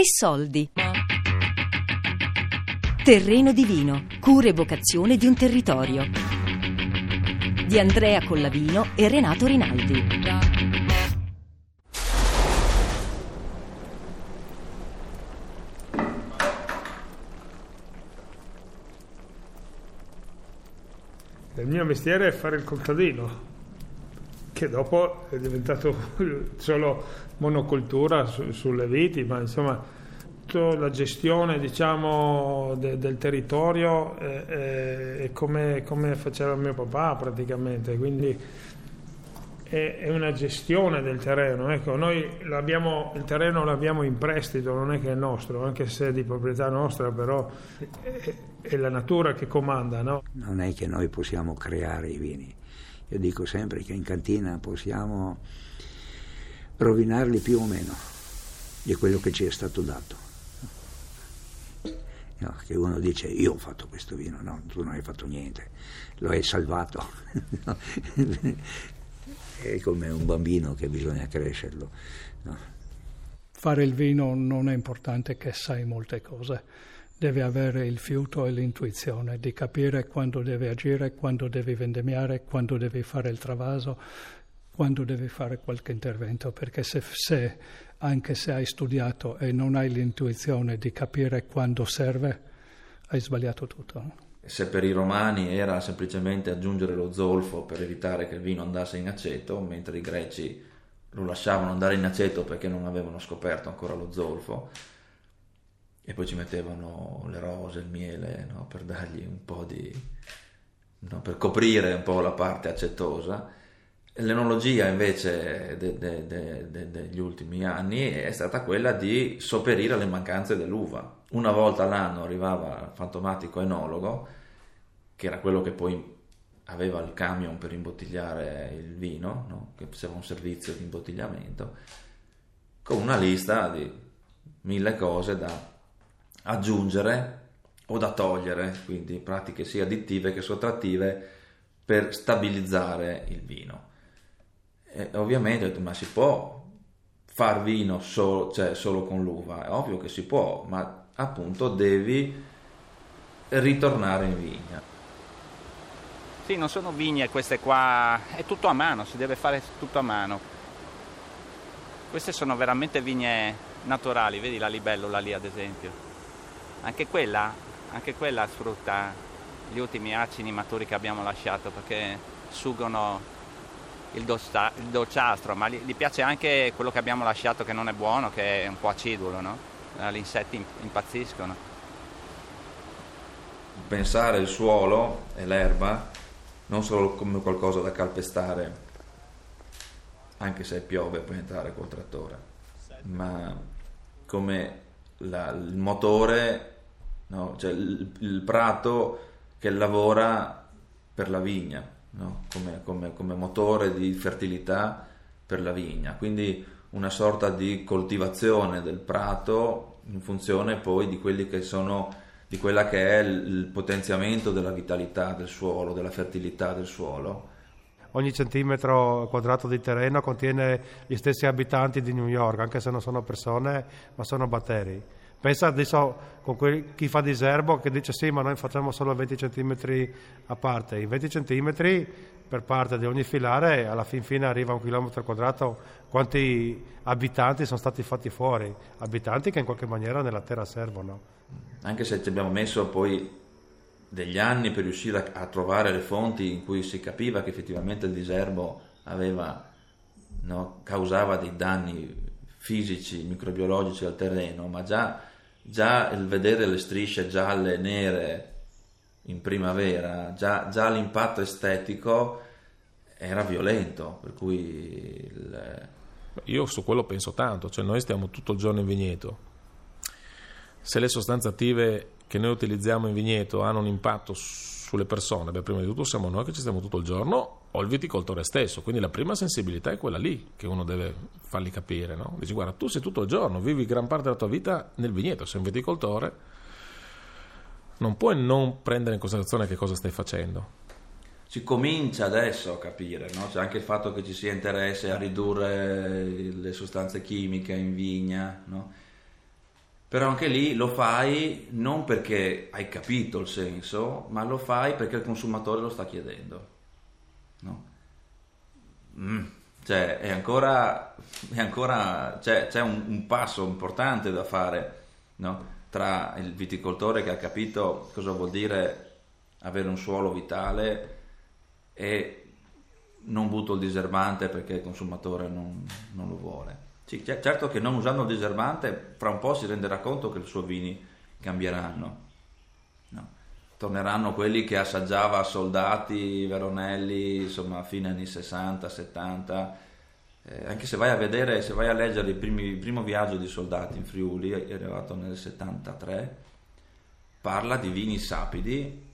Tre soldi. Terreno divino, cura e vocazione di un territorio. Di Andrea Collavino e Renato Rinaldi. Il mio mestiere è fare il contadino, che dopo è diventato solo monocultura su, sulle viti, ma insomma la gestione diciamo, de, del territorio è, è, è come, come, faceva mio papà praticamente, quindi è, è una gestione del terreno. Ecco, noi il terreno l'abbiamo in prestito, non è che è nostro, anche se è di proprietà nostra, però è, la natura che comanda. No? Non è che noi possiamo creare i vini, io dico sempre che in cantina possiamo rovinarli più o meno di quello che ci è stato dato. No, che uno dice io ho fatto questo vino, no, tu non hai fatto niente, lo hai salvato. è come un bambino che bisogna crescerlo. No. Fare il vino non è importante che sai molte cose, deve avere il fiuto e l'intuizione di capire quando deve agire, quando deve vendemmiare, quando deve fare il travaso, quando devi fare qualche intervento, perché se, se, anche se hai studiato e non hai l'intuizione di capire quando serve, hai sbagliato tutto. Se per i romani era semplicemente aggiungere lo zolfo per evitare che il vino andasse in aceto, mentre i greci lo lasciavano andare in aceto perché non avevano scoperto ancora lo zolfo, e poi ci mettevano le rose, il miele, no? per dargli un po' di... No? per coprire un po' la parte acetosa L'enologia invece de, de, de, degli ultimi anni è stata quella di sopperire alle mancanze dell'uva. Una volta all'anno arrivava il fantomatico enologo, che era quello che poi aveva il camion per imbottigliare il vino, no? che faceva un servizio di imbottigliamento, con una lista di mille cose da aggiungere o da togliere, quindi pratiche sia addittive che sottrattive per stabilizzare il vino. E ovviamente ma si può far vino solo, cioè, solo con l'uva? È ovvio che si può, ma appunto devi ritornare in vigna. Sì, non sono vigne queste qua, è tutto a mano, si deve fare tutto a mano. Queste sono veramente vigne naturali, vedi la libellula lì ad esempio. Anche quella, anche quella sfrutta gli ultimi acini maturi che abbiamo lasciato perché sugono il, dosta, il dolciastro, ma gli, gli, piace anche quello che abbiamo lasciato che non è buono, che è un po' acidulo, no? Eh, gli insetti impazziscono. Pensare il suolo e l'erba non solo come qualcosa da calpestare, anche se piove puoi entrare col trattore, ma come la, il motore, no? cioè il, il prato che lavora per la vigna no? come, come, come motore di fertilità per la vigna, quindi una sorta di coltivazione del prato in funzione poi di quelli che sono di quella che è il potenziamento della vitalità del suolo, della fertilità del suolo. Ogni centimetro quadrato di terreno contiene gli stessi abitanti di New York, anche se non sono persone, ma sono batteri. Pensa adesso con quel, chi fa diserbo che dice sì, ma noi facciamo solo 20 cm a parte. I 20 cm per parte di ogni filare, alla fin fine arriva a un chilometro quadrato, quanti abitanti sono stati fatti fuori? Abitanti che in qualche maniera nella terra servono. Anche se ci abbiamo messo poi degli anni per riuscire a, a trovare le fonti in cui si capiva che effettivamente il diserbo aveva, no, causava dei danni fisici, microbiologici al terreno, ma già già il vedere le strisce gialle nere in primavera, già, già l'impatto estetico era violento, per cui... Il... Io su quello penso tanto, cioè noi stiamo tutto il giorno in vigneto. Se le sostanze attive che noi utilizziamo in vigneto hanno un impatto sulle persone, beh, prima di tutto siamo noi che ci stiamo tutto il giorno o il viticoltore stesso, quindi la prima sensibilità è quella lì che uno deve fargli capire, no? Dici guarda, tu sei tutto il giorno, vivi gran parte della tua vita nel vigneto, sei un viticoltore, non puoi non prendere in considerazione che cosa stai facendo. Si comincia adesso a capire, no? C'è anche il fatto che ci sia interesse a ridurre le sostanze chimiche in vigna, no? Però anche lì lo fai non perché hai capito il senso, ma lo fai perché il consumatore lo sta chiedendo. No? Mm, cioè, è ancora, è ancora cioè, c'è un, un, passo importante da fare no? tra il viticoltore che ha capito cosa vuol dire avere un suolo vitale e non butto il diserbante perché il consumatore non, non lo vuole. Sì, certo che non usando il diserbante, fra un po' si renderà conto che i suoi vini cambieranno. No. Torneranno quelli che assaggiava Soldati, Veronelli, insomma, fine anni 60, 70. Eh, anche se vai a vedere, se vai a leggere il, primi, il primo viaggio di Soldati in Friuli, è arrivato nel 73, parla di vini sapidi,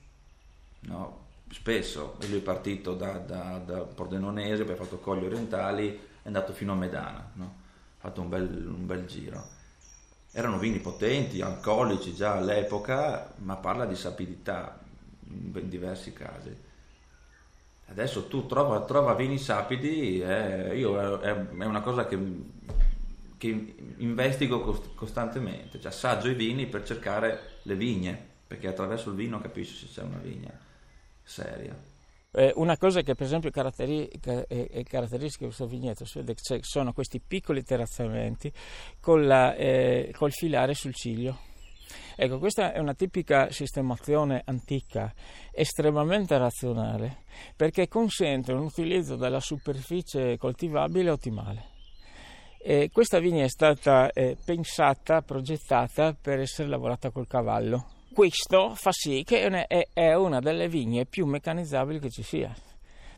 no? spesso, lui è partito da, da, da Pordenonese, poi ha fatto Cogli Orientali, è andato fino a Medana. No? Fatto un bel, un bel giro. Erano vini potenti, alcolici già all'epoca, ma parla di sapidità in diversi casi. Adesso tu trova, trova vini sapidi, eh, io, è, è, una cosa che, che investigo cost, costantemente, cioè assaggio i vini per cercare le vigne, perché attraverso il vino capisci se c'è una vigna seria. Eh, una cosa che per esempio caratteri- è caratteristica di questo vigneto sono questi piccoli terrazzamenti la, eh, col filare sul ciglio. Ecco, questa è una tipica sistemazione antica, estremamente razionale, perché consente un utilizzo della superficie coltivabile ottimale. E questa vigna è stata eh, pensata, progettata per essere lavorata col cavallo questo fa sì che è una delle vigne più meccanizzabili che ci sia.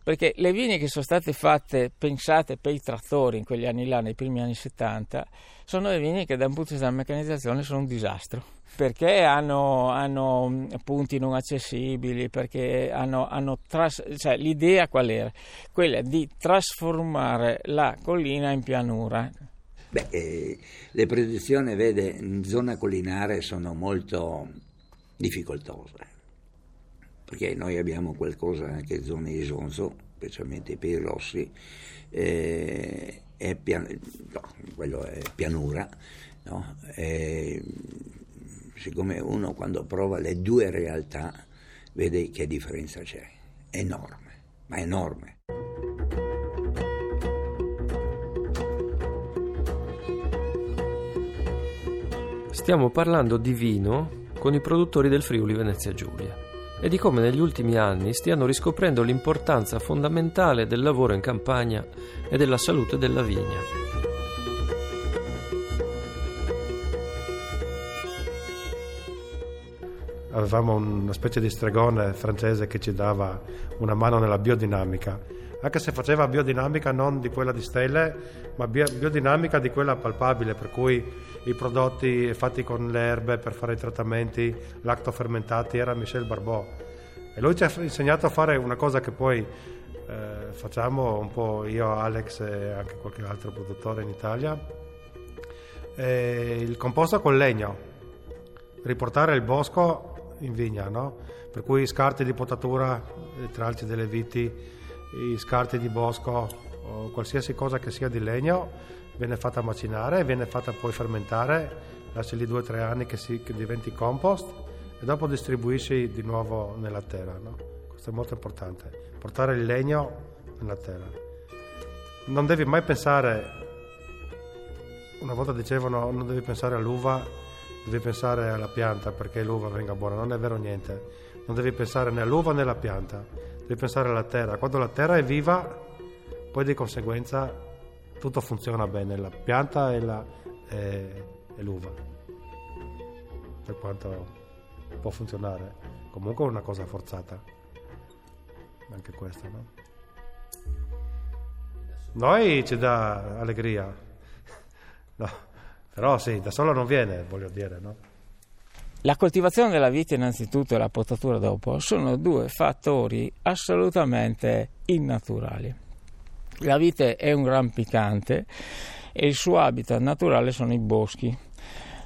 Perché le vigne che sono state fatte, pensate per i trattori in quegli anni là, nei primi anni 70, sono le vigne che da un punto di vista della meccanizzazione sono un disastro. Perché hanno, hanno punti non accessibili, perché hanno, hanno tras- cioè, l'idea qual era? Quella di trasformare la collina in pianura. Beh, eh, le produzioni, vede, in zona collinare sono molto difficoltose, perché noi abbiamo qualcosa anche in zone di Sonzo, specialmente per i rossi, eh, è pian- no, quello è pianura, no? e, siccome uno quando prova le due realtà vede che differenza c'è, è enorme, ma è enorme. Stiamo parlando di vino con i produttori del Friuli Venezia Giulia e di come negli ultimi anni stiano riscoprendo l'importanza fondamentale del lavoro in campagna e della salute della vigna. Avevamo una specie di stregone francese che ci dava una mano nella biodinamica. Anche se faceva biodinamica non di quella di stelle, ma biodinamica di quella palpabile, per cui i prodotti fatti con le erbe per fare i trattamenti lactofermentati era Michel Barbot. E lui ci ha insegnato a fare una cosa che poi eh, facciamo un po' io, Alex e anche qualche altro produttore in Italia, il composto con legno, riportare il bosco in vigna, no? per cui scarti di potatura, i tralci delle viti, scarti di bosco qualsiasi cosa che sia di legno viene fatta macinare, viene fatta poi fermentare, lasci lì due o tre anni che, si, che, diventi compost e dopo distribuisci di nuovo nella terra. No? Questo è molto importante, portare il legno nella terra. Non devi mai pensare, una volta dicevano non devi pensare all'uva, devi pensare alla pianta perché l'uva venga buona, non è vero niente. Non devi pensare né all'uva né alla pianta, devi pensare alla terra. Quando la terra è viva, poi di conseguenza tutto funziona bene, la pianta e, la, e, e l'uva, per quanto può funzionare. Comunque è una cosa forzata, anche questa, no? Noi ci dà allegria, no, però sì, da solo non viene, voglio dire, no? La coltivazione della vite innanzitutto e la potatura dopo sono due fattori assolutamente innaturali. La vite è un gran piccante e il suo habitat naturale sono i boschi.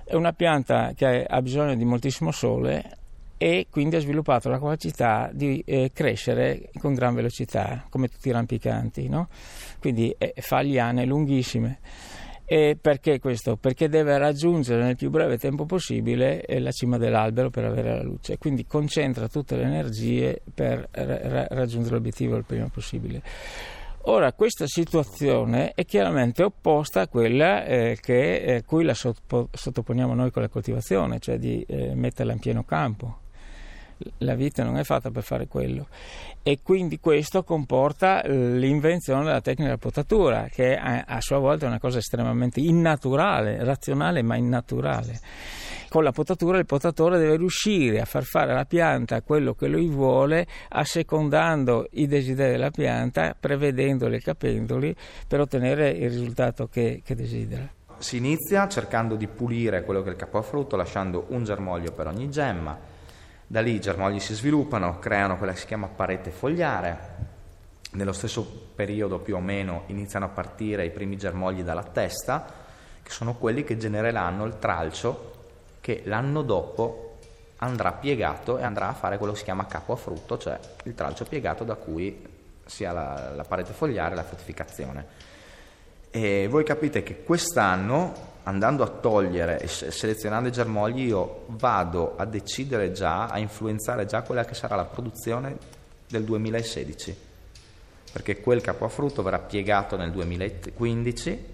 È una pianta che ha bisogno di moltissimo sole e quindi ha sviluppato la capacità di eh, crescere con gran velocità, come tutti i rampicanti, no? quindi eh, fa liane lunghissime E perché questo? Perché deve raggiungere nel più breve tempo possibile eh, la cima dell'albero per avere la luce, quindi concentra tutte le energie per ra- raggiungere l'obiettivo il prima possibile. Ora, questa situazione è chiaramente opposta a quella eh, che, eh, cui la sotto- sottoponiamo noi con la coltivazione, cioè di eh, metterla in pieno campo. La vita non è fatta per fare quello e quindi questo comporta eh, l'invenzione della tecnica della potatura, che a sua volta è una cosa estremamente innaturale, razionale ma innaturale con la potatura il potatore deve riuscire a far fare alla pianta quello che lui vuole, assecondando i desideri della pianta, prevedendoli e capendoli per ottenere il risultato che, che desidera. Si inizia cercando di pulire quello che è il capofrutto, lasciando un germoglio per ogni gemma. Da lì i germogli si sviluppano, creano quella che si chiama parete fogliare. Nello stesso periodo più o meno iniziano a partire i primi germogli dalla testa, che sono quelli che genereranno il tralcio che l'anno dopo andrà piegato e andrà a fare quello che si chiama capo a frutto, cioè il tralcio piegato da cui si ha la, la parete fogliare e la fruttificazione. E voi capite che quest'anno, andando a togliere e selezionando i germogli, io vado a decidere già, a influenzare già quella che sarà la produzione del 2016, perché quel capo a frutto verrà piegato nel 2015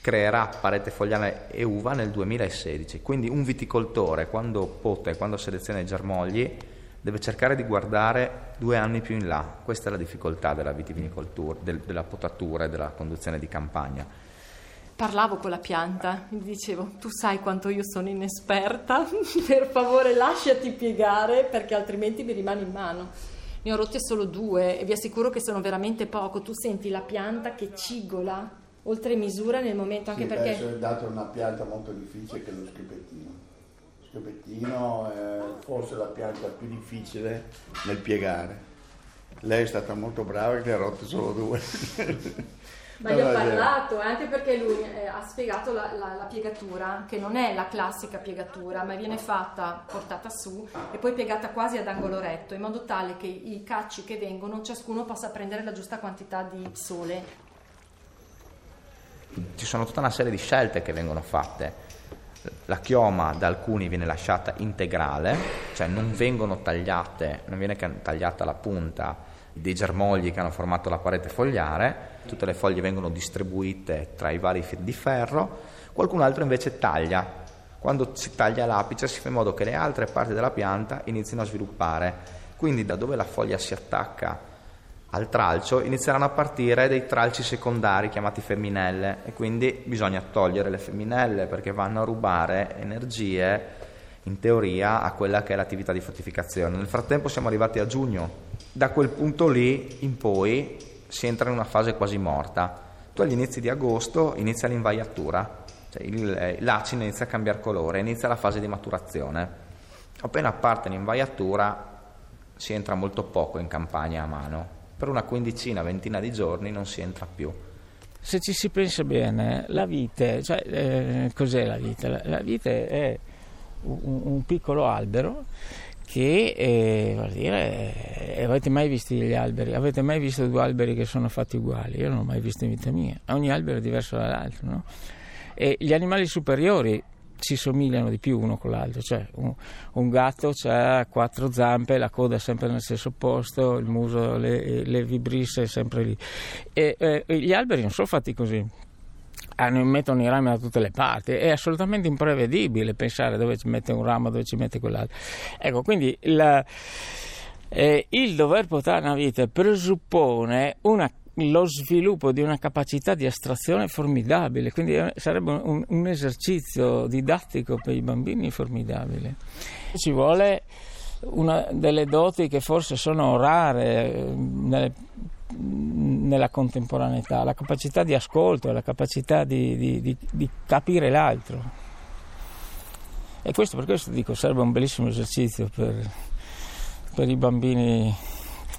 creerà parete fogliare e uva nel 2016. Quindi un viticoltore quando pote, quando seleziona i germogli, deve cercare di guardare due anni più in là. Questa è la difficoltà della vitivinicoltura, del, della potatura e della conduzione di campagna. Parlavo con la pianta, gli dicevo, tu sai quanto io sono inesperta, per favore lasciati piegare perché altrimenti mi rimane in mano. Ne ho rotte solo due e vi assicuro che sono veramente poco. Tu senti la pianta che cigola oltre misura nel momento anche sì, perché... Adesso è dato una pianta molto difficile che è lo schioppettino. Lo schioppettino è forse la pianta più difficile nel piegare. Lei è stata molto brava che ne ha rotte solo due. Ma gli ho parlato, anche perché lui eh, ha spiegato la, la, la, piegatura, che non è la classica piegatura, ma viene fatta, portata su e poi piegata quasi ad angolo retto, in modo tale che i cacci che vengono, ciascuno possa prendere la giusta quantità di sole ci sono tutta una serie di scelte che vengono fatte. La chioma da alcuni viene lasciata integrale, cioè non vengono tagliate, non viene tagliata la punta dei germogli che hanno formato la parete fogliare, tutte le foglie vengono distribuite tra i vari fili di ferro, qualcun altro invece taglia. Quando si taglia l'apice si fa in modo che le altre parti della pianta inizino a sviluppare. Quindi da dove la foglia si attacca al tralcio inizieranno a partire dei tralci secondari chiamati femminelle e quindi bisogna togliere le femminelle perché vanno a rubare energie in teoria a quella che è l'attività di fruttificazione. Nel frattempo siamo arrivati a giugno, da quel punto lì in poi si entra in una fase quasi morta. Tu agli inizi di agosto inizia l'invaiatura, cioè il, l'acino inizia a cambiare colore, inizia la fase di maturazione. Appena parte l'invaiatura si entra molto poco in campagna a mano, per una quindicina, ventina di giorni non si entra più. Se ci si pensa bene, la vite, cioè, eh, cos'è la vite? La, la vite è un, un piccolo albero che eh, dire, eh, avete mai visto gli alberi? Avete mai visto due alberi che sono fatti uguali? Io non ho mai visto in vita mia. Ogni albero è diverso dall'altro, no? E gli animali superiori si somigliano di più uno con l'altro, cioè un, un gatto ha quattro zampe, la coda è sempre nel stesso posto, il muso, le, le vibrisse sempre lì. E, e, gli alberi non sono fatti così, mettono i rami da tutte le parti, è assolutamente imprevedibile pensare dove ci mette un ramo, dove ci mette quell'altro. Ecco, quindi la, eh, il dover portare una vite presuppone una lo sviluppo di una capacità di astrazione formidabile, quindi sarebbe un, un esercizio didattico per i bambini formidabile. Ci vuole una delle doti che forse sono rare eh, nelle, nella contemporaneità, la capacità di ascolto, la capacità di, di, di, di capire l'altro. E questo per questo dico sarebbe un bellissimo esercizio per, per i bambini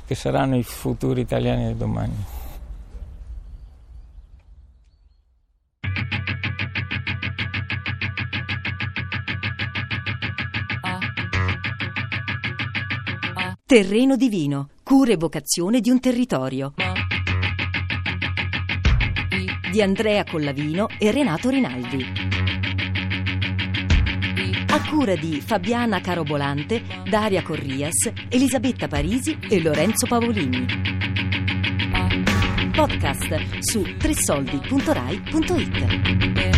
che saranno i futuri italiani del domani. Terreno divino, cura e vocazione di un territorio. Di Andrea Collavino e Renato Rinaldi. A cura di Fabiana Carobolante, Daria Corrias, Elisabetta Parisi e Lorenzo Pavolini. Podcast su tressoldi.rai.it.